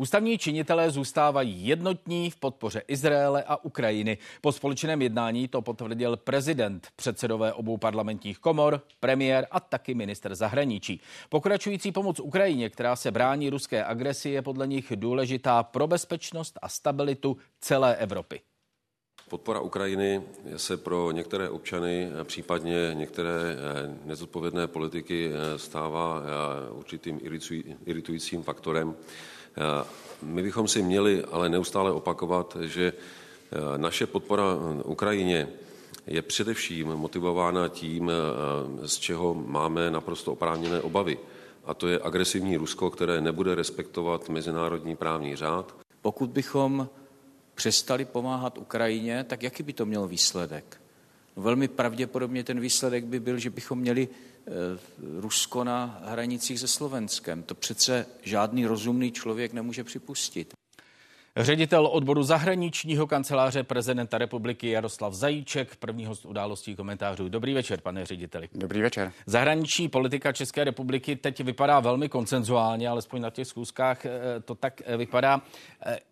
Ústavní činitelé zůstávají jednotní v podpoře Izraele a Ukrajiny. Po společném jednání to potvrdil prezident, předsedové obou parlamentních komor, premiér a taky minister zahraničí. Pokračující pomoc Ukrajině, která se brání ruské agresi, je podle nich důležitá pro bezpečnost a stabilitu celé Evropy. Podpora Ukrajiny se pro některé občany, případně některé eh, nezodpovědné politiky eh, stává eh, určitým iritujícím faktorem. My bychom si měli ale neustále opakovat, že naše podpora Ukrajině je především motivována tím, z čeho máme naprosto oprávněné obavy. A to je agresivní Rusko, které nebude respektovat mezinárodní právní řád. Pokud bychom přestali pomáhat Ukrajině, tak jaký by to mělo výsledek? Velmi pravděpodobně ten výsledek by byl, že bychom měli e, Rusko na hranicích se Slovenskem. To přece žádný rozumný člověk nemůže připustit. Ředitel odboru zahraničního kanceláře prezidenta republiky Jaroslav Zajíček, první host událostí komentářů. Dobrý večer, pane řediteli. Dobrý večer. Zahraniční politika České republiky teď vypadá velmi koncenzuálně, alespoň na těch schůzkách eh, to tak eh, vypadá.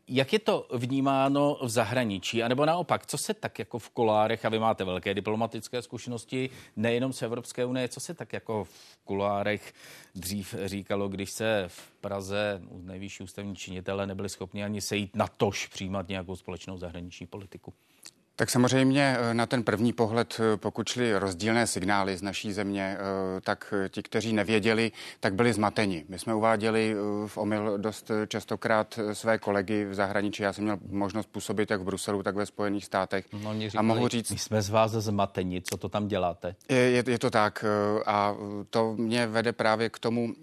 Jak je to vnímáno v zahraničí? A nebo naopak, co se tak jako v kolárech, a vy máte velké diplomatické zkušenosti, nejenom z Evropské unie, co se tak jako v kolárech dřív říkalo, když se v Praze nejvyšší ústavní činitele nebyli schopni ani sejít na tož přijímat nějakou společnou zahraniční politiku? Tak samozřejmě eh, na ten první pohled, eh, pokud šly rozdílné signály z naší země, eh, tak ti, kteří nevěděli, tak byli zmateni. My jsme uváděli v omyl dost častokrát své kolegy v zahraničí. Já jsem měl možnost působit jak v Bruselu, tak ve Spojených státech. No, říkali, a mohu říct... My jsme z vás zmateni, co to tam děláte? Je, je, je to tak a to mě vede právě k tomu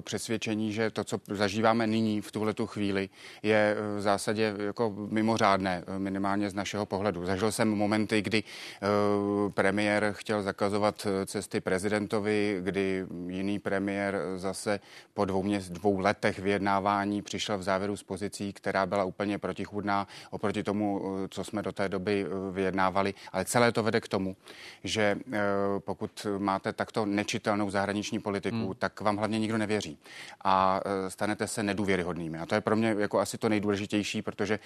přesvědčení, že to, co zažíváme nyní v tuhle chvíli, je v zásadě jako mimořádné, minimálně z našeho pohledu Zažil jsem momenty, kdy uh, premiér chtěl zakazovat eh, cesty prezidentovi, kdy jiný premiér zase po dvou, měs, dvou letech vyjednávání přišel v závěru s pozicí, která byla úplně protichudná oproti tomu, co jsme do té doby vyjednávali. Ale celé to vede k tomu, že pokud máte takto nečitelnou zahraniční politiku, hmm. tak vám hlavně nikdo nevěří. A stanete se nedůvěryhodnými. A to je pro mě jako asi to nejdůležitější, protože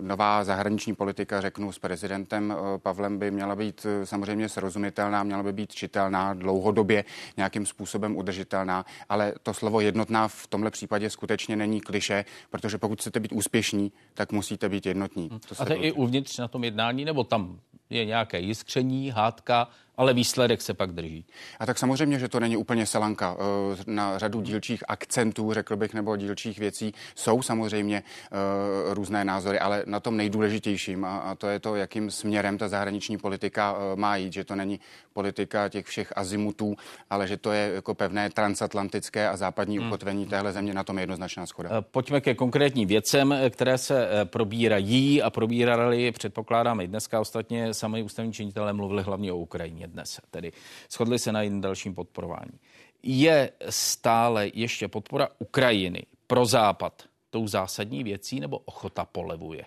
nová zahraniční politika, řeknu, prezidentem eh, Pavlem by měla být eh, samozřejmě srozumitelná, měla by být čitelná, dlouhodobě nějakým způsobem udržitelná, ale to slovo jednotná v tomhle případě skutečně není kliše, protože pokud chcete být úspěšní, tak musíte být jednotní. To A to je i uvnitř na tom jednání, nebo tam je nějaké jiskření, hádka, ale výsledek se pak drží. A tak samozřejmě, že to není úplně selanka. Eh, na řadu dílčích akcentů, řekl bych, nebo dílčích věcí jsou samozřejmě eh, různé názory, ale na tom nejdůležitějším, a to je to, jakým směrem ta zahraniční politika eh, má jít, že to není politika těch všech azimutů, ale že to je jako pevné transatlantické a západní hmm. ukotvení téhle země, na tom je jednoznačná schoda. Pojďme ke konkrétním věcem, které se probírají a probírali, předpokládáme i dneska. Ostatně sami ústavní činitelé mluvili hlavně o Ukrajině dnes. Tedy shodli se na jiném dalším podporování. Je stále ještě podpora Ukrajiny pro Západ tou zásadní věcí nebo ochota polevuje?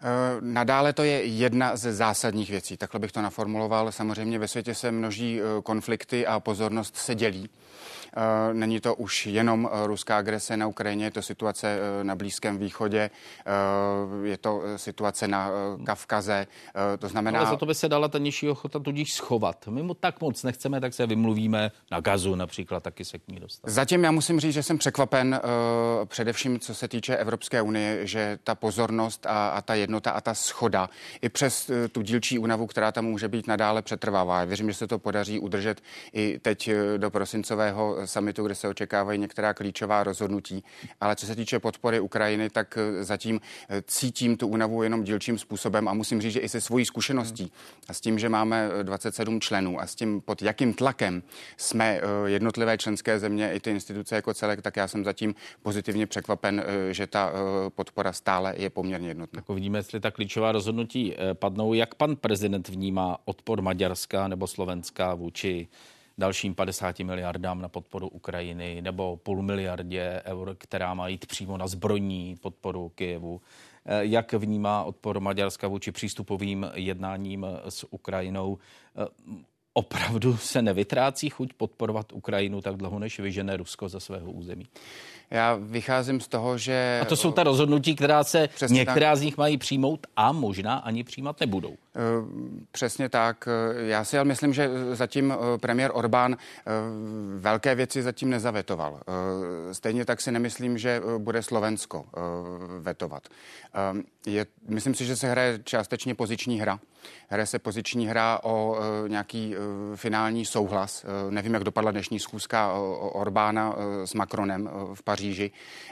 Eh, nadále to je jedna ze zásadních věcí, takhle bych to naformuloval. Samozřejmě ve světě se množí eh, konflikty a pozornost se dělí. Eh, není to už jenom eh, ruská agrese na Ukrajině, je to situace eh, na Blízkém východě, je to situace na Kavkaze. To znamená... Ale za to by se dala ta nižší ochota tudíž schovat. My mu tak moc nechceme, tak se vymluvíme na gazu například, taky se k ní dostat. Zatím já musím říct, že jsem překvapen především, co se týče Evropské unie, že ta pozornost a, a ta jednota a ta schoda i přes tu dílčí únavu, která tam může být nadále přetrvává. Věřím, že se to podaří udržet i teď do prosincového samitu, kde se očekávají některá klíčová rozhodnutí. Ale co se týče podpory Ukrajiny, tak eh, zatím eh, cítím tu únavu jenom dílčím způsobem a musím říct, že i se svojí zkušeností a s tím, že máme 27 eh, členů a s tím, pod jakým tlakem jsme jednotlivé členské země i ty instituce jako celek, tak já jsem zatím pozitivně překvapen, že ta podpora stále je poměrně jednotná. Tak uvidíme, jestli ta klíčová rozhodnutí padnou. Jak pan prezident vnímá odpor Maďarska nebo Slovenska vůči dalším 50 miliardám na podporu Ukrajiny nebo půl miliardě eur, která má jít přímo na zbrojní podporu Kijevu. Eh, jak vnímá odpor Maďarska vůči přístupovým jednáním s Ukrajinou? Eh, opravdu se nevytrácí chuť podporovat Ukrajinu tak dlouho, než vyžene Rusko ze svého území? Já vycházím z toho, že... A to jsou ta rozhodnutí, která se Přesně některá tak. z nich mají přijmout a možná ani přijímat nebudou. Eh, přesně tak. Já si ale myslím, že zatím eh, premiér Orbán eh, velké věci zatím nezavetoval. Stejně tak si nemyslím, že bude Slovensko vetovat. Je, myslím si, že se hraje částečně poziční hra. Hraje se poziční hra o nějaký finální souhlas. Nevím, jak dopadla dnešní schůzka Orbána s Macronem v Paříži,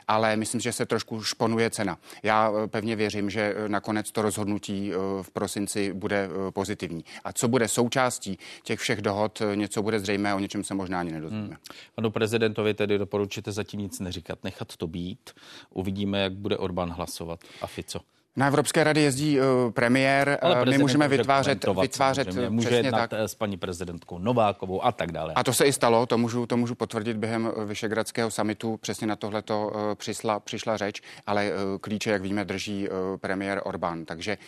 ale myslím, že se trošku šponuje cena. Já pevně věřím, že nakonec to rozhodnutí v prosinci bude pozitivní. A co bude součástí těch všech dohod, něco bude zřejmé, o něčem se možná ani nedozvíme. Hmm. Panu prezidentovi tedy doporučíte zatím nic neříkat, nechat to být. Uvidíme, jak bude Orbán hlasovat a Fico. Na Evropské rady jezdí uh, premiér. Ale My můžeme vytvářet, vytvářet může přesně tak. s paní prezidentkou Novákovou a tak dále. A to se i stalo, to můžu, to můžu potvrdit během Vyšegradského samitu. Přesně na tohle to uh, přišla, přišla řeč, ale uh, klíče, jak víme, drží uh, premiér Orbán. Takže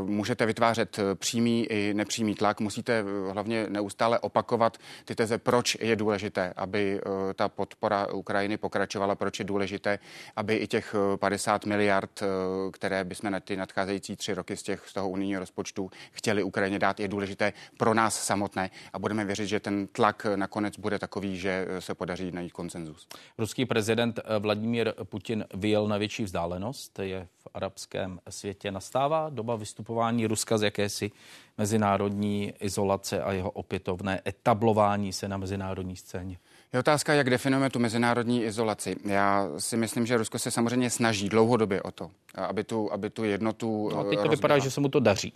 uh, můžete vytvářet přímý i nepřímý tlak. Musíte uh, hlavně neustále opakovat ty teze, proč je důležité, aby uh, ta podpora Ukrajiny pokračovala, proč je důležité, aby i těch 50 miliard, uh, které bychom na ty nadcházející tři roky z, těch, z toho unijního rozpočtu chtěli Ukrajině dát, je důležité pro nás samotné a budeme věřit, že ten tlak nakonec bude takový, že se podaří najít konsenzus. Ruský prezident Vladimír Putin vyjel na větší vzdálenost, je v arabském světě. Nastává doba vystupování Ruska z jakési mezinárodní izolace a jeho opětovné etablování se na mezinárodní scéně. Je otázka, jak definujeme tu mezinárodní izolaci. Já si myslím, že Rusko se samozřejmě snaží dlouhodobě o to, aby tu, aby tu jednotu. No a teď to rozběhla. vypadá, že se mu to daří.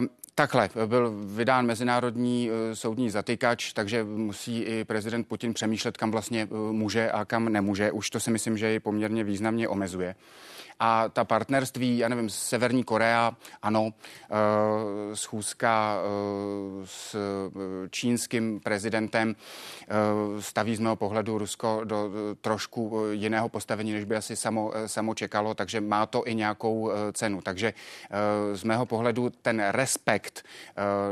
Uh, Takhle, byl vydán mezinárodní soudní zatykač, takže musí i prezident Putin přemýšlet, kam vlastně může a kam nemůže. Už to si myslím, že ji poměrně významně omezuje. A ta partnerství, já nevím, Severní Korea, ano, eh, schůzka eh, s eh, čínským prezidentem staví z mého pohledu Rusko do trošku jiného postavení, než by asi samo, samo čekalo, takže má to i nějakou cenu. Takže z mého pohledu ten respekt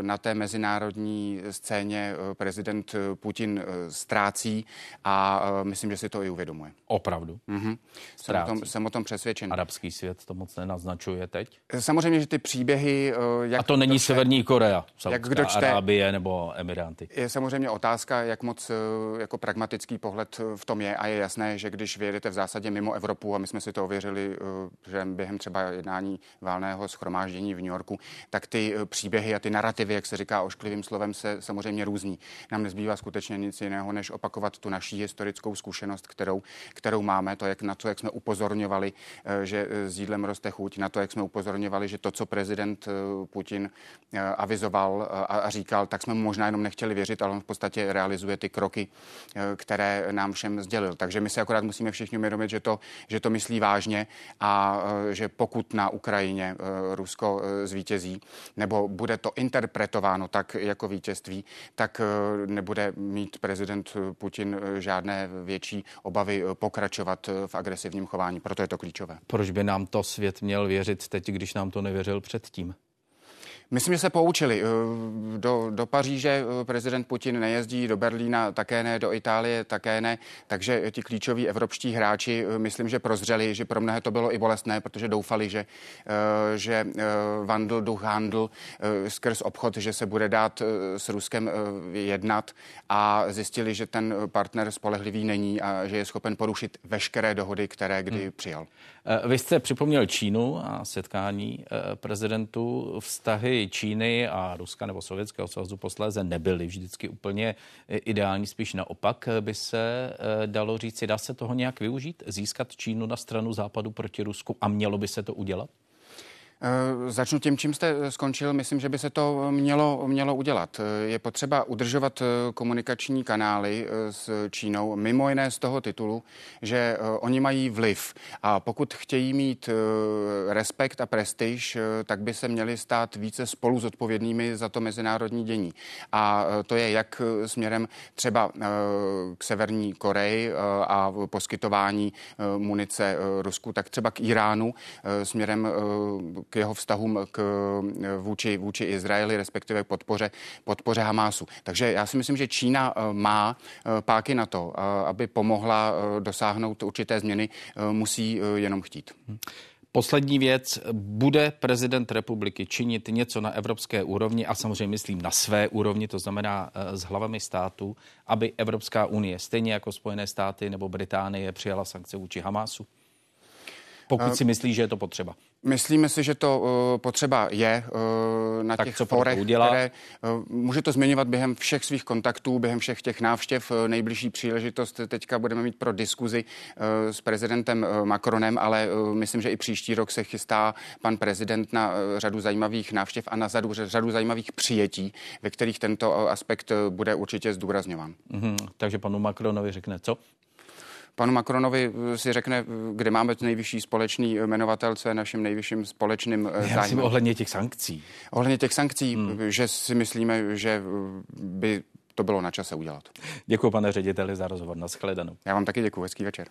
na té mezinárodní scéně prezident Putin ztrácí a myslím, že si to i uvědomuje. Opravdu? Mm-hmm. Jsem, o tom, jsem o tom přesvědčen arabský svět to moc nenaznačuje teď? Samozřejmě, že ty příběhy... Eh, jak A to není čte, Severní Korea, jak kdo čte, Arábie nebo Emiráty. Je samozřejmě otázka, jak moc eh, jako pragmatický pohled eh, v tom je a je jasné, že když vyjedete v zásadě mimo Evropu a my jsme si to ověřili, že během třeba jednání válného schromáždění v New Yorku, tak ty příběhy a ty narrativy, jak se říká ošklivým slovem, se samozřejmě různí. Nám nezbývá skutečně nic jiného, než opakovat tu naší historickou zkušenost, kterou, kterou máme, to, jak na to, jak jsme upozorňovali, že s jídlem roste chuť. Na to, jak jsme upozorňovali, že to, co prezident eh, Putin eh, avizoval eh, a říkal, tak jsme mu možná jenom nechtěli věřit, ale on v podstatě realizuje ty kroky, které nám všem sdělil. Takže my si akorát musíme všichni uvědomit, že to, že to myslí vážně a že pokud na Ukrajině Rusko zvítězí, nebo bude to interpretováno tak jako vítězství, tak nebude mít prezident Putin žádné větší obavy pokračovat v agresivním chování. Proto je to klíčové. Proč by nám to svět měl věřit teď, když nám to nevěřil předtím? Myslím, že se poučili. Eh, do, do Paříže eh, prezident Putin nejezdí, do Berlína také ne, do Itálie také ne, takže ti klíčoví evropští hráči, eh, myslím, že prozřeli, že pro mnohé to bylo i bolestné, protože doufali, že, že vandl, duch handl skrz obchod, že se bude dát s Ruskem jednat a zjistili, že ten partner spolehlivý není a že je schopen porušit veškeré dohody, které kdy hmm. přijal. Vy jste připomněl Čínu a setkání prezidentů vztahy Číny a Ruska nebo Sovětského svazu posléze nebyly vždycky úplně ideální, spíš naopak by se eh, dalo říci, dá se toho nějak využít, získat Čínu na stranu západu proti Rusku a mělo by se to udělat? Eh, začnu tím, čím jste skončil. Myslím, že by se to mělo, mělo udělat. Eh, je potřeba udržovat eh, komunikační kanály s Čínou, mimo jiné z toho titulu, že oni mají vliv. A pokud chtějí mít respekt a prestiž, tak by se měli stát více spolu zodpovědnými za to mezinárodní dění. A to je jak směrem třeba k Severní Koreji a poskytování munice Rusku, tak třeba k Iránu směrem k jeho vztahům k, vůči, vůči Izraeli, respektive podpoře, podpoře Hamásu. Takže já si myslím, že Čína má páky na to, aby pomohla dosáhnout určité změny, musí jenom chtít. Poslední věc, bude prezident republiky činit něco na evropské úrovni a samozřejmě myslím na své úrovni, to znamená eh, s hlavami států, aby Evropská unie, stejně jako Spojené státy nebo Británie, přijala sankce vůči Hamásu? Pokud eh, si myslí, že je to potřeba. Myslíme si, že to uh, potřeba je uh, na tak těch forech, které uh, může to zmiňovat během všech svých kontaktů, během všech těch návštěv. Nejbližší příležitost teďka budeme mít pro diskuzi s prezidentem Macronem, ale myslím, že i příští rok se chystá pan prezident na řadu zajímavých návštěv a na řadu, řadu zajímavých přijetí, ve kterých tento aspekt bude určitě zdůrazňován. Mm-hmm. Takže panu Macronovi řekne co? Panu Macronovi eh, si řekne, eh, kde máme nejvyšší společný jmenovatel, co je naším nejvyšším společným eh, Já zájmem. ohledně těch sankcí. Ohledně těch sankcí, hmm. že si myslíme, že by to bylo na čase udělat. Děkuji, pane řediteli, za rozhovor. Na shledanou. Já vám taky děkuji. Hezký večer.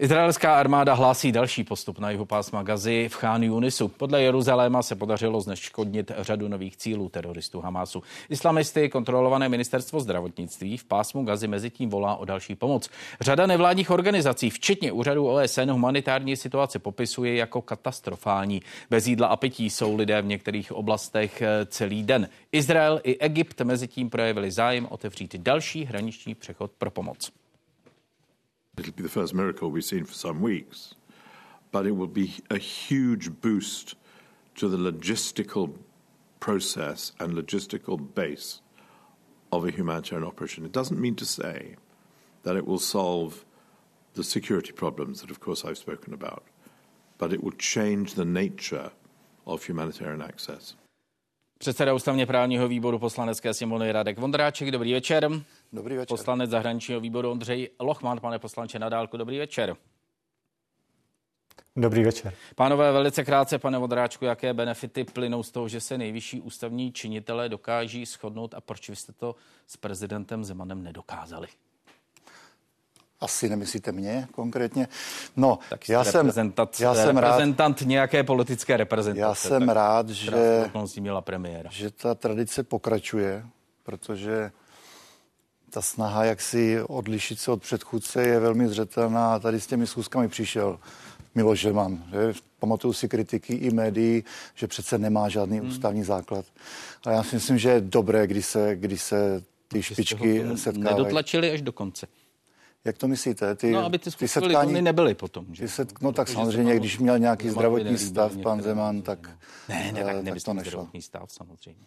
Izraelská armáda hlásí další postup na jihu pásma Gazy v Chán Yunisu. Podle Jeruzaléma se podařilo zneškodnit řadu nových cílů teroristů Hamásu. Islamisty kontrolované ministerstvo zdravotnictví v pásmu Gazy mezi tím volá o další pomoc. Řada nevládních organizací, včetně úřadu OSN, humanitární situace popisuje jako katastrofální. Bez jídla a pití jsou lidé v některých oblastech eh, celý den. Izrael i Egypt mezi tím projevili zájem otevřít další hraniční přechod pro pomoc. It'll be the first miracle we've seen for some weeks, but it will be a huge boost to the logistical process and logistical base of a humanitarian operation. It doesn't mean to say that it will solve the security problems that, of course, I've spoken about, but it will change the nature of humanitarian access. Předseda ústavně právního výboru poslanecké sněmovny Radek Vondráček, dobrý večer. Dobrý večer. Poslanec zahraničního výboru Ondřej Lochman, pane poslanče Nadálku, dobrý večer. Dobrý večer. Pánové, velice krátce, pane Vodráčku, jaké benefity plynou z toho, že se nejvyšší ústavní činitelé dokáží shodnout a proč vy jste to s prezidentem Zemanem nedokázali? Asi nemyslíte mě konkrétně. No, tak já jsem, já jsem reprezentant rád, nějaké politické reprezentace. Já jsem rád, že, měla premiéra. že ta tradice pokračuje, protože ta snaha, jak si odlišit se od předchůdce, je velmi zřetelná. Tady s těmi schůzkami přišel Miloš Zeman. Že? Pamatuju si kritiky i médií, že přece nemá žádný hmm. ústavní základ. A já si myslím, že je dobré, když se, když se ty špičky setkávají. Nedotlačili až do konce. Jak to myslíte? Ty, no, aby ty, ty setkání nebyly potom. Že? Ty set, no tak samozřejmě, když měl nějaký zdravotní stav, pan Zeman, tak, ne, ne, tak, eh, tak to nešlo. Zdravotní stav samozřejmě.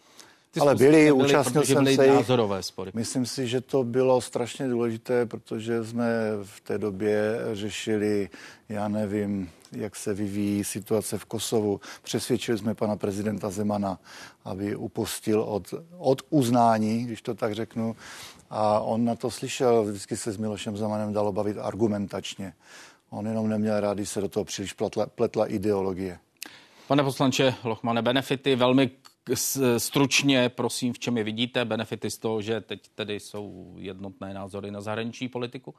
Ty Ale byli, účastnil jsem se názorové spory. Myslím si, že to bylo strašně důležité, protože jsme v té době řešili, já nevím, jak se vyvíjí situace v Kosovu. Přesvědčili jsme pana prezidenta Zemana, aby upustil od, od uznání, když to tak řeknu. A on na to slyšel, vždycky se s Milošem Zemanem dalo bavit argumentačně. On jenom neměl rád, když se do toho příliš pletla, pletla ideologie. Pane poslanče Lochmane, benefity velmi stručně, prosím, v čem je vidíte benefity z toho, že teď tedy jsou jednotné názory na zahraniční politiku?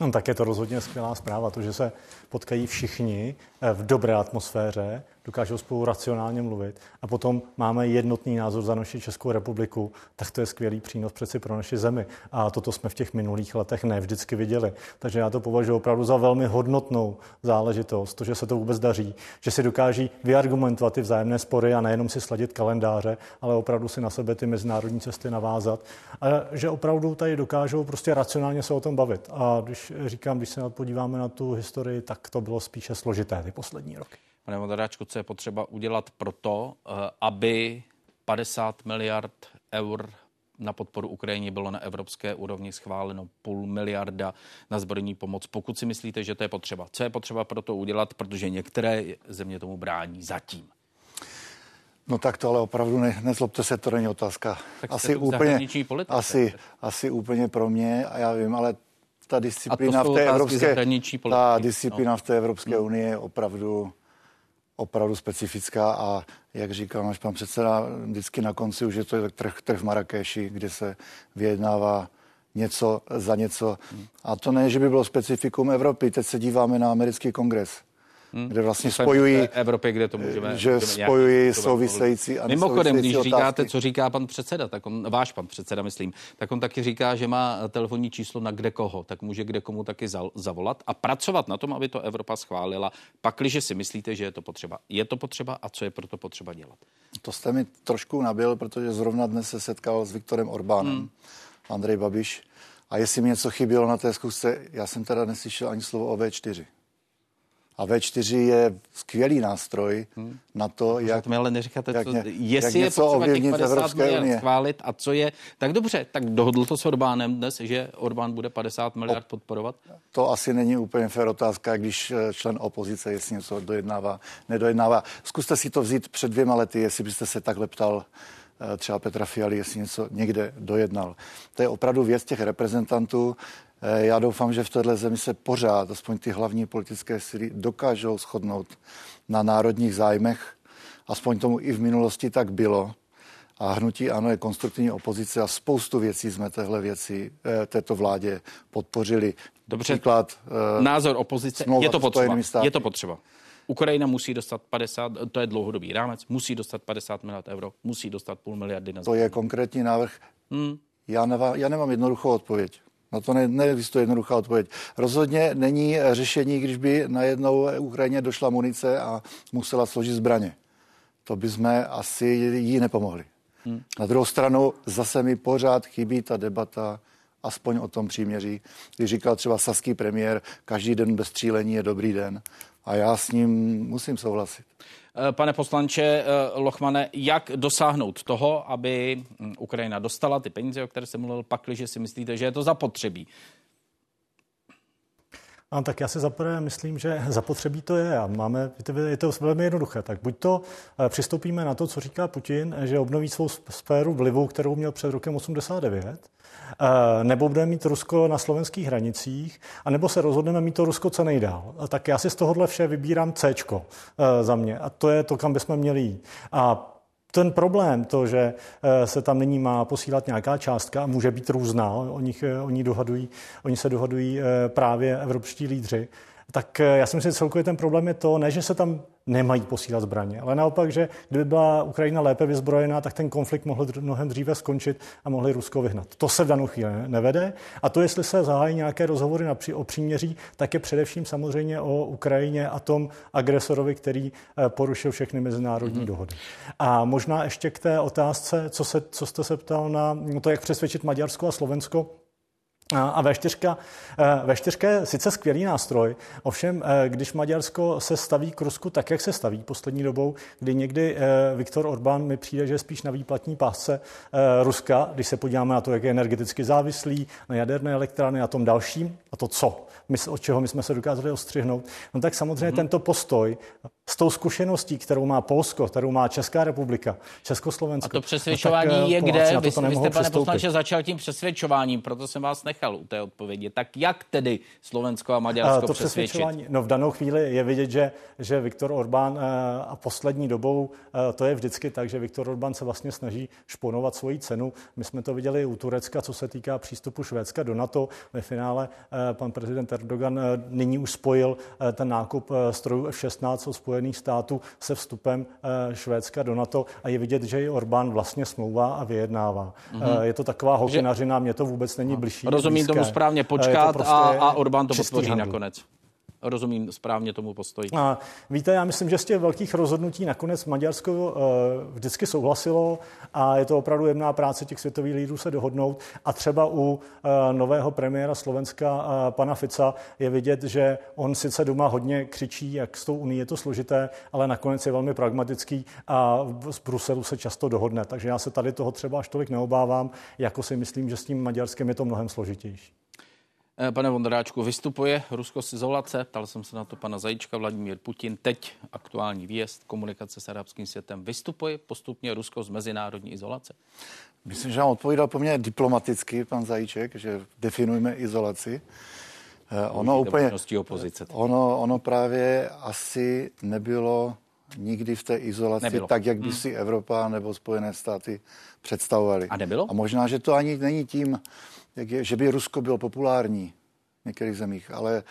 No, tak je to rozhodně skvělá zpráva, to, že se potkají všichni eh, v dobré atmosféře, dokážou spolu racionálně mluvit a potom máme jednotný názor za naši Českou republiku, tak to je skvělý přínos přeci pro naši zemi. A toto jsme v těch minulých letech ne vždycky viděli. Takže já to považuji opravdu za velmi hodnotnou záležitost, to, že se to vůbec daří, že si dokáží vyargumentovat ty vzájemné spory a nejenom si sladit kalendáře, ale opravdu si na sebe ty mezinárodní cesty navázat. A že opravdu tady dokážou prostě racionálně se o tom bavit. A když říkám, když se podíváme na tu historii, tak to bylo spíše složité ty poslední roky. Pane Vodaráčku, co je potřeba udělat pro to, eh, aby 50 miliard eur na podporu Ukrajině bylo na evropské úrovni schváleno půl miliarda na zbrojní pomoc. Pokud si myslíte, že to je potřeba, co je potřeba pro to udělat, protože některé země tomu brání zatím? No tak to ale opravdu ne, nezlobte se, to není otázka. Tak asi úplně, asi, asi úplně pro mě, a já vím, ale ta disciplína v té evropské, ta disciplína no. v té Evropské unii je opravdu opravdu specifická a jak říkal náš pan předseda, vždycky na konci už je to trh, trh v Marrakeši, kde se vyjednává něco za něco. A to ne, že by bylo specifikum Evropy. Teď se díváme na americký kongres. Hmm. kde vlastně spojují... Evropě, kde to můžeme... Že můžeme spojují související a Mimochodem, když otázky. říkáte, co říká pan předseda, tak on, váš pan předseda, myslím, tak on taky říká, že má telefonní číslo na kde koho, tak může kde komu taky zavolat a pracovat na tom, aby to Evropa schválila, pakliže si myslíte, že je to potřeba. Je to potřeba a co je proto potřeba dělat? To jste mi trošku nabil, protože zrovna dnes se setkal s Viktorem Orbánem, hmm. Andrej Babiš, a jestli mi něco chybělo na té zkusce, já jsem teda neslyšel ani slovo o V4. A V4 je skvělý nástroj hmm. na to, jak... To mi ale neříkáte, jak, co, jestli jak je potřeba těch 50 Evropské unie. schválit a co je... Tak dobře, tak dohodl to s Orbánem dnes, že Orbán bude 50 miliard o, podporovat? To asi není úplně fér otázka, když eh, člen opozice, jestli něco dojednává, nedojednává. Zkuste si to vzít před dvěma lety, jestli byste se takhle ptal třeba Petra Fialy, jestli něco někde dojednal. To je opravdu věc těch reprezentantů. Eh, já doufám, že v této zemi se pořád, aspoň ty hlavní politické síly, dokážou shodnout na národních zájmech. Aspoň tomu i v minulosti tak bylo. A hnutí ano je konstruktivní opozice a spoustu věcí jsme téhle věci, eh, této vládě podpořili. Dobře, Příklad, eh, názor opozice, je to potřeba. Je to potřeba. Ukrajina musí dostat 50, to je dlouhodobý rámec, musí dostat 50 miliard euro, musí dostat půl miliardy na To je konkrétní návrh. Hmm. Já, nevá, já nemám jednoduchou odpověď. Na to ne, neexistuje jednoduchá odpověď. Rozhodně není řešení, když by najednou Ukrajině došla munice a musela složit zbraně. To by jsme asi jí nepomohli. Hmm. Na druhou stranu zase mi pořád chybí ta debata aspoň o tom příměří. Když říkal třeba saský premiér, každý den bez střílení je dobrý den. A já s ním musím souhlasit. Eh, pane poslanče eh, Lochmane, jak dosáhnout toho, aby hm, Ukrajina dostala ty peníze, o které jsem mluvil, pakliže si myslíte, že je to zapotřebí? A tak já si zaprvé myslím, že zapotřebí to je a máme, je to velmi jednoduché. Tak buď to eh, přistoupíme na to, co říká Putin, že obnoví svou sféru vlivu, kterou měl před rokem 89, Eh, nebo budeme mít Rusko na slovenských hranicích, anebo se rozhodneme mít to Rusko co nejdál. Tak já si z tohohle vše vybírám C eh, za mě a to je to, kam bychom měli jít. A ten problém, to, že eh, se tam nyní má posílat nějaká částka a může být různá, oni, oni, dohadují, oni se dohadují právě evropští lídři, tak já si myslím, že celkově ten problém je to, ne, že se tam nemají posílat zbraně. Ale naopak, že kdyby byla Ukrajina lépe vyzbrojená, tak ten konflikt mohl mnohem dříve skončit a mohli Rusko vyhnat. To se v danou chvíli nevede. A to, jestli se zahájí nějaké rozhovory na při, o příměří, tak je především samozřejmě o Ukrajině a tom agresorovi, který eh, porušil všechny mezinárodní mm-hmm. dohody. A možná ještě k té otázce, co, se, co jste se ptal na to, jak přesvědčit Maďarsko a Slovensko. A V4, V4 je sice skvělý nástroj, ovšem, eh, když Maďarsko se staví k Rusku tak, jak se staví poslední dobou, kdy někdy eh, Viktor Orbán mi přijde, že je spíš na výplatní pásce eh, Ruska, když se podíváme na to, jak je energeticky závislý, na jaderné elektrárny a tom dalším, a to co, my, od čeho my jsme se dokázali ostřihnout, no tak samozřejmě mm-hmm. tento postoj s tou zkušeností, kterou má Polsko, kterou má Česká republika, Československo. A to přesvědčování no, je kde? Vy, vy jste, pane poslanče, začal tím přesvědčováním, proto jsem vás nechal u té odpovědi. Tak jak tedy Slovensko a Maďarsko a to přesvědčit? No v danou chvíli je vidět, že, že Viktor Orbán eh, a poslední dobou eh, to je vždycky tak, že Viktor Orbán se vlastně snaží šponovat svoji cenu. My jsme to viděli u Turecka, co se týká přístupu Švédska do NATO. Ve finále eh, pan prezident Erdogan nyní už spojil ten nákup strojů F-16 od Spojených států se vstupem Švédska do NATO a je vidět, že i Orbán vlastně smlouvá a vyjednává. Mm-hmm. Je to taková hokinařina, mě to vůbec není blížší. Rozumím blízké. tomu správně počkat prostě a, a Orbán to podpoří nakonec rozumím správně tomu postoji. A víte, já myslím, že z těch velkých rozhodnutí nakonec Maďarsko uh, vždycky souhlasilo a je to opravdu jemná práce těch světových lídrů se dohodnout. A třeba u uh, nového premiéra Slovenska, uh, pana Fica, je vidět, že on sice doma hodně křičí, jak s tou unii je to složité, ale nakonec je velmi pragmatický a z Bruselu se často dohodne. Takže já se tady toho třeba až tolik neobávám, jako si myslím, že s tím Maďarskem je to mnohem složitější. Eh, pane Vondráčku, vystupuje Rusko z izolace? Ptal jsem se na to pana Zajíčka, Vladimír Putin. Teď aktuální výjezd, komunikace s arabským světem. Vystupuje postupně Rusko z mezinárodní izolace? Myslím, že vám odpovídal poměrně diplomaticky pan Zajíček, že definujeme izolaci. Eh, ono úplně, opozice. Ono, ono právě asi nebylo nikdy v té izolaci nebylo. tak, jak by hmm. si Evropa nebo Spojené státy představovali. A nebylo? A možná, že to ani není tím, jak je, že by Rusko bylo populární v některých zemích, ale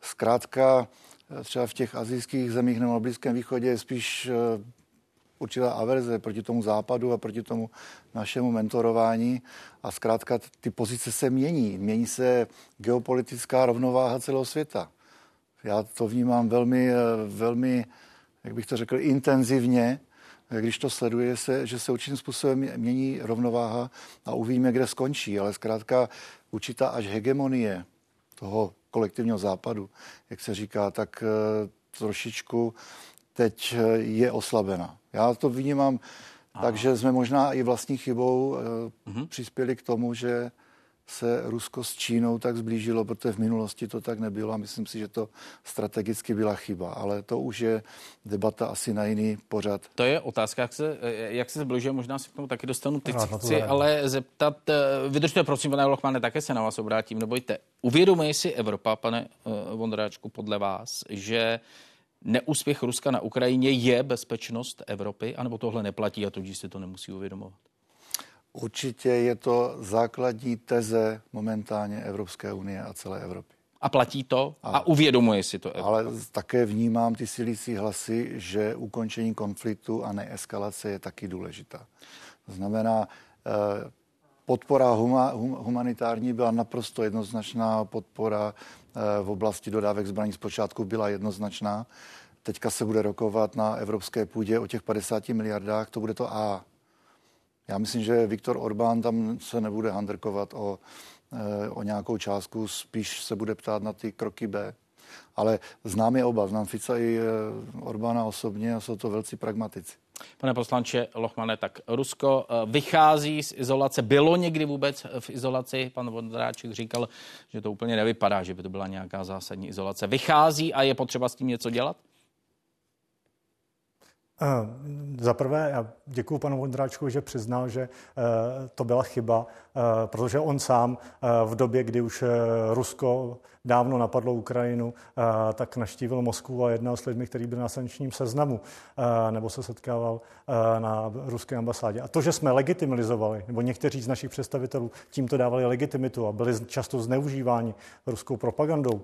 zkrátka třeba v těch azijských zemích nebo na Blízkém východě je spíš určitá averze proti tomu západu a proti tomu našemu mentorování a zkrátka ty pozice se mění. Mění se geopolitická rovnováha celého světa. Já to vnímám velmi, velmi, jak bych to řekl, intenzivně, když to sleduje, se, že se určitým způsobem mění rovnováha a uvidíme, kde skončí. Ale zkrátka určitá až hegemonie toho kolektivního západu, jak se říká, tak eh, trošičku teď eh, je oslabena. Já to vnímám takže jsme možná i vlastní chybou mm-hmm. přispěli k tomu, že se Rusko s Čínou tak zblížilo, protože v minulosti to tak nebylo a myslím si, že to strategicky byla chyba. Ale to už je debata asi na jiný pořad. To je otázka, jak se, jak se zbližuje, možná si k tomu taky dostanu. Teď no, chci ale zeptat, vydržte prosím, pane Lochmane, také se na vás obrátím, nebojte. Uvědomuje si Evropa, pane Vondráčku, podle vás, že neúspěch Ruska na Ukrajině je bezpečnost Evropy, anebo tohle neplatí a tudíž si to nemusí uvědomovat? Určitě je to základní teze momentálně Evropské unie a celé Evropy. A platí to a, a uvědomuje si to Evropa. Ale také vnímám ty silící hlasy, že ukončení konfliktu a neeskalace je taky důležitá. To znamená, eh, podpora huma, hum, humanitární byla naprosto jednoznačná, podpora eh, v oblasti dodávek zbraní zpočátku byla jednoznačná. Teďka se bude rokovat na evropské půdě o těch 50 miliardách, to bude to A. Já myslím, že Viktor Orbán tam se nebude handrkovat o, eh, o nějakou částku, spíš se bude ptát na ty kroky B. Ale znám je oba, znám Fica i eh, Orbána osobně a jsou to velcí pragmatici. Pane poslanče Lochmane, tak Rusko eh, vychází z izolace. Bylo někdy vůbec v izolaci? Pan Vondráček říkal, že to úplně nevypadá, že by to byla nějaká zásadní izolace. Vychází a je potřeba s tím něco dělat? Za prvé, já děkuji panu Vondráčku, že přiznal, že to byla chyba, protože on sám v době, kdy už Rusko dávno napadlo Ukrajinu, tak naštívil Moskvu a jednal s lidmi, kteří byli na sankčním seznamu nebo se setkával na ruské ambasádě. A to, že jsme legitimizovali, nebo někteří z našich představitelů tímto dávali legitimitu a byli často zneužíváni ruskou propagandou,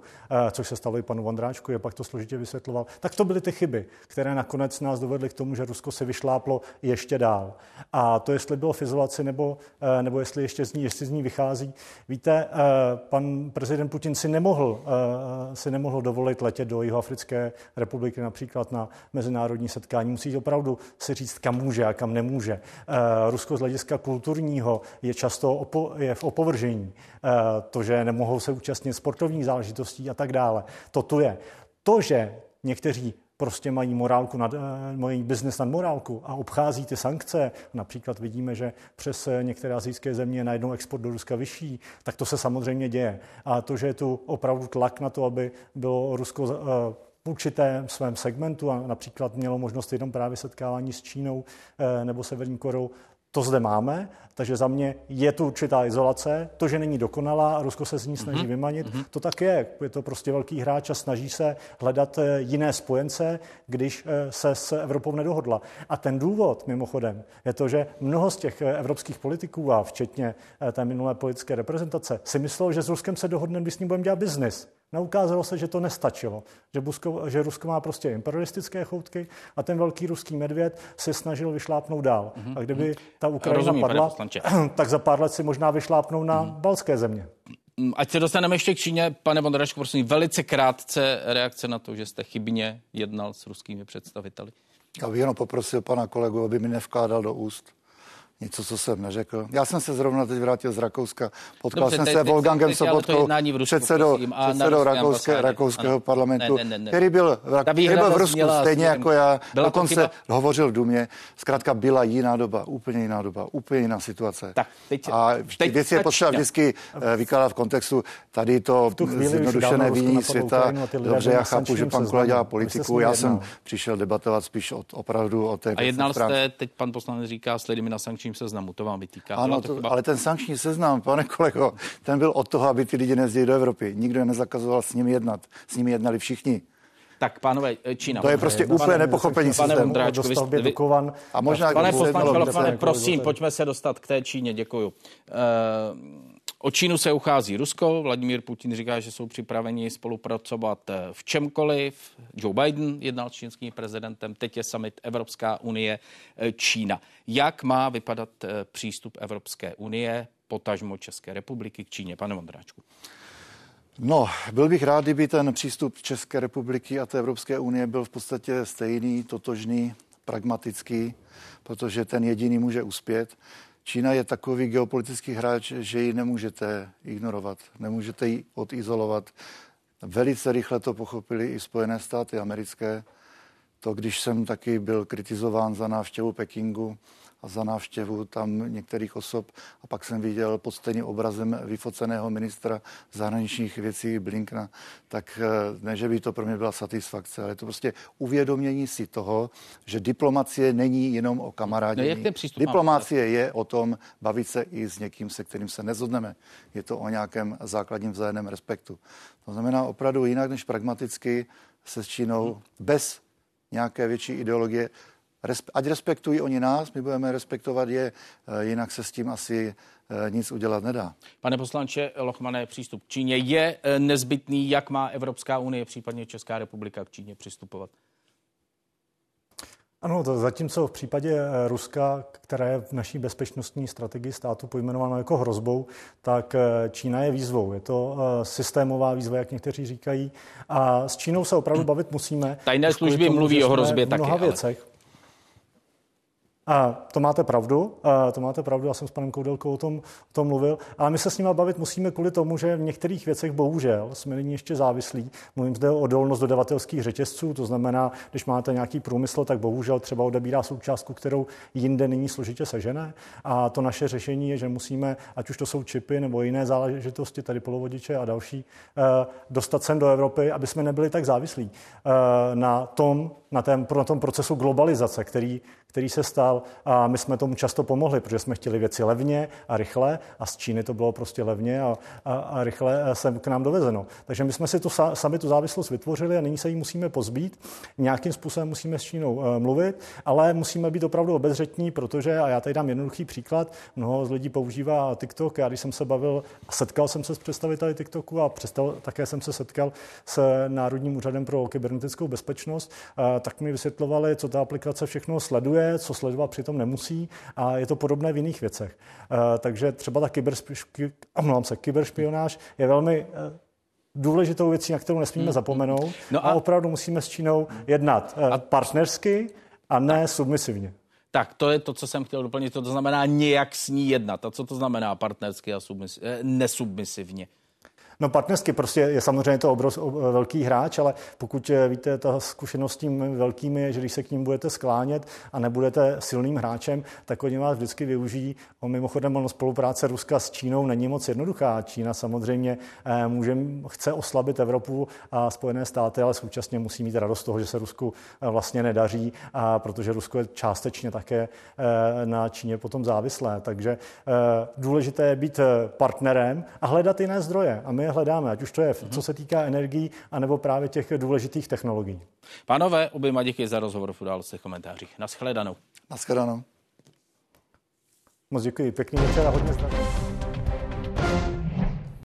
což se stalo i panu Vondráčku, je pak to složitě vysvětloval, tak to byly ty chyby, které nakonec nás dovedly k tomu, že Rusko se vyšláplo ještě dál. A to, jestli bylo v izolaci nebo, nebo jestli ještě z ní, jestli z ní vychází. Víte, pan prezident Putin si nemohl eh, si nemohl dovolit letět do Jihoafrické republiky například na mezinárodní setkání. Musí opravdu si říct, kam může a kam nemůže. Eh, Rusko z hlediska kulturního je často opo, je v opovržení. Eh, to, že nemohou se účastnit sportovních záležitostí a tak dále. To tu je. To, že někteří prostě mají morálku nad, eh, mají biznes nad morálku a obchází ty sankce, například vidíme, že přes eh, některé azijské země je najednou export do Ruska vyšší, tak to se samozřejmě děje. A to, že je tu opravdu tlak na to, aby bylo Rusko eh, v určitém svém segmentu a například mělo možnost jenom právě setkávání s Čínou nebo Severní Korou, to zde máme, takže za mě je tu určitá izolace. To, že není dokonalá a Rusko se z ní snaží mm-hmm. vymanit, mm-hmm. to tak je. Je to prostě velký hráč a snaží se hledat eh, jiné spojence, když eh, se s Evropou nedohodla. A ten důvod, mimochodem, je to, že mnoho z těch eh, evropských politiků a včetně té minulé politické reprezentace si myslelo, že s Ruskem se dohodneme, když s ním budeme dělat biznis. No ukázalo se, že to nestačilo, že, Busko, že Rusko má prostě imperialistické choutky a ten velký ruský medvěd se snažil vyšlápnout dál. Mm-hmm. A kdyby ta Ukrajina Rozumím, padla, tak za pár let si možná vyšlápnou na mm. balské země. Mm, ať se dostaneme ještě k Číně, pane Bondračku, prosím, velice krátce reakce na to, že jste chybně jednal s ruskými představiteli. Já bych jenom poprosil pana kolegu, aby mi nevkládal do úst něco, co jsem neřekl. Já jsem se zrovna teď vrátil z Rakouska. Potkal Dobře, jsem teď, se Volgangem Sobotkou, předsedou, předsedou rakouské, rakouského ano. parlamentu, ne, ne, ne, který byl, který byl v Rusku stejně jako já. Dokonce hovořil v Dumě. Zkrátka byla jiná doba, úplně jiná doba, úplně jiná situace. Tak, teď, a teď, věci je potřeba vždycky eh, vykládat v kontextu. Tady to zjednodušené viní světa. Dobře, já chápu, že pan Kula dělá politiku. Já jsem přišel debatovat spíš opravdu o té A jednal jste, teď pan poslanec říká, s lidmi na sankční sankčním seznamu, to vám vytýká. Ano, to, chyba... ale ten sankční seznam, pane kolego, ten byl od toho, aby ty lidi nezdili do Evropy. Nikdo je nezakazoval s nimi jednat. S nimi jednali všichni. Tak, pánové, Čína. To je prostě pane, úplně nepochopení pane systému. Vondráčku, vy, vy, a možná, pane poslanče, pane, prosím, pojďme se dostat k té Číně, děkuju. Uh, O Čínu se uchází Rusko, Vladimír Putin říká, že jsou připraveni spolupracovat eh, v čemkoliv. Joe Biden jednal s čínským prezidentem, teď je summit Evropská unie eh, Čína. Jak má vypadat eh, přístup Evropské unie, potažmo České republiky k Číně? Pane Vondráčku. No, byl bych rád, kdyby ten přístup České republiky a té Evropské unie byl v podstatě stejný, totožný, pragmatický, protože ten jediný může uspět. Čína je takový geopolitický hráč, že ji nemůžete ignorovat, nemůžete ji odizolovat. Velice rychle to pochopili i Spojené státy americké. To, když jsem taky byl kritizován za návštěvu Pekingu, a za návštěvu tam některých osob. A pak jsem viděl pod stejným obrazem vyfoceného ministra zahraničních věcí Blinkna, tak eh, ne, že by to pro mě byla satisfakce, ale je to prostě uvědomění si toho, že diplomacie není jenom o kamarádění. No, diplomacie je o tom bavit se i s někým, se kterým se nezhodneme. Je to o nějakém základním vzájemném respektu. To znamená opravdu jinak než pragmaticky se s Čínou hmm. bez nějaké větší ideologie ať respektují oni nás, my budeme respektovat je, eh, jinak se s tím asi eh, nic udělat nedá. Pane poslanče Lochmané, přístup k Číně je eh, nezbytný. Jak má Evropská unie, případně Česká republika k Číně přistupovat? Ano, to zatímco v případě Ruska, které je v naší bezpečnostní strategii státu pojmenováno jako hrozbou, tak Čína je výzvou. Je to systémová výzva, jak někteří říkají. A s Čínou se opravdu bavit musíme. Tajné služby tomu, mluví o hrozbě taky. mnoha věcech. Ale... A to máte pravdu, to máte pravdu, já jsem s panem Koudelkou o tom, o tom mluvil, ale my se s nimi bavit musíme kvůli tomu, že v některých věcech bohužel jsme nyní ještě závislí. Mluvím zde o odolnost dodavatelských řetězců, to znamená, když máte nějaký průmysl, tak bohužel třeba odebírá součástku, kterou jinde nyní složitě sežené. A to naše řešení je, že musíme, ať už to jsou čipy nebo jiné záležitosti, tady polovodiče a další, eh, dostat sem do Evropy, aby jsme nebyli tak závislí eh, na tom, na, tém, na tom procesu globalizace, který, který se stal a my jsme tomu často pomohli, protože jsme chtěli věci levně a rychle a z Číny to bylo prostě levně a, a, a rychle sem k nám dovezeno. Takže my jsme si tu, sami tu závislost vytvořili a nyní se jí musíme pozbít. Nějakým způsobem musíme s Čínou uh, mluvit, ale musíme být opravdu obezřetní, protože, a já tady dám jednoduchý příklad, mnoho z lidí používá TikTok. Já když jsem se bavil, setkal jsem se s představiteli TikToku a přestal, také jsem se setkal s Národním úřadem pro kybernetickou bezpečnost, tak mi vysvětlovali, co ta aplikace všechno sleduje, co sledovat přitom nemusí a je to podobné v jiných věcech. Eh, takže třeba ta kyberšpionáž, se, kyberšpionáž je velmi eh, důležitou věcí, na kterou nesmíme hmm. zapomenout. No a... a opravdu musíme s Čínou jednat eh, a... partnersky a ne submisivně. Tak to je to, co jsem chtěl doplnit. To znamená nějak s ní jednat. A co to znamená partnersky a submis- nesubmisivně? No partnersky prostě je samozřejmě to obrov, velký hráč, ale pokud eh, víte, ta zkušenost s tím velkými je, že když se k ním budete sklánět a nebudete silným hráčem, tak oni vás vždycky využijí. O mimochodem, ono spolupráce Ruska s Čínou není moc jednoduchá. Čína samozřejmě eh, může, chce oslabit Evropu a Spojené státy, ale současně musí mít radost toho, že se Rusku eh, vlastně nedaří, a protože Rusko je částečně také na Číně potom závislé. Takže důležité je být partnerem a hledat jiné zdroje. A my hledáme, ať už to je, co se týká energií, anebo právě těch důležitých technologií. Pánové, oběma díky za rozhovor v událostech komentářích. Naschledanou. Naschledanou. Moc děkuji, pěkný večer a hodně zdraví.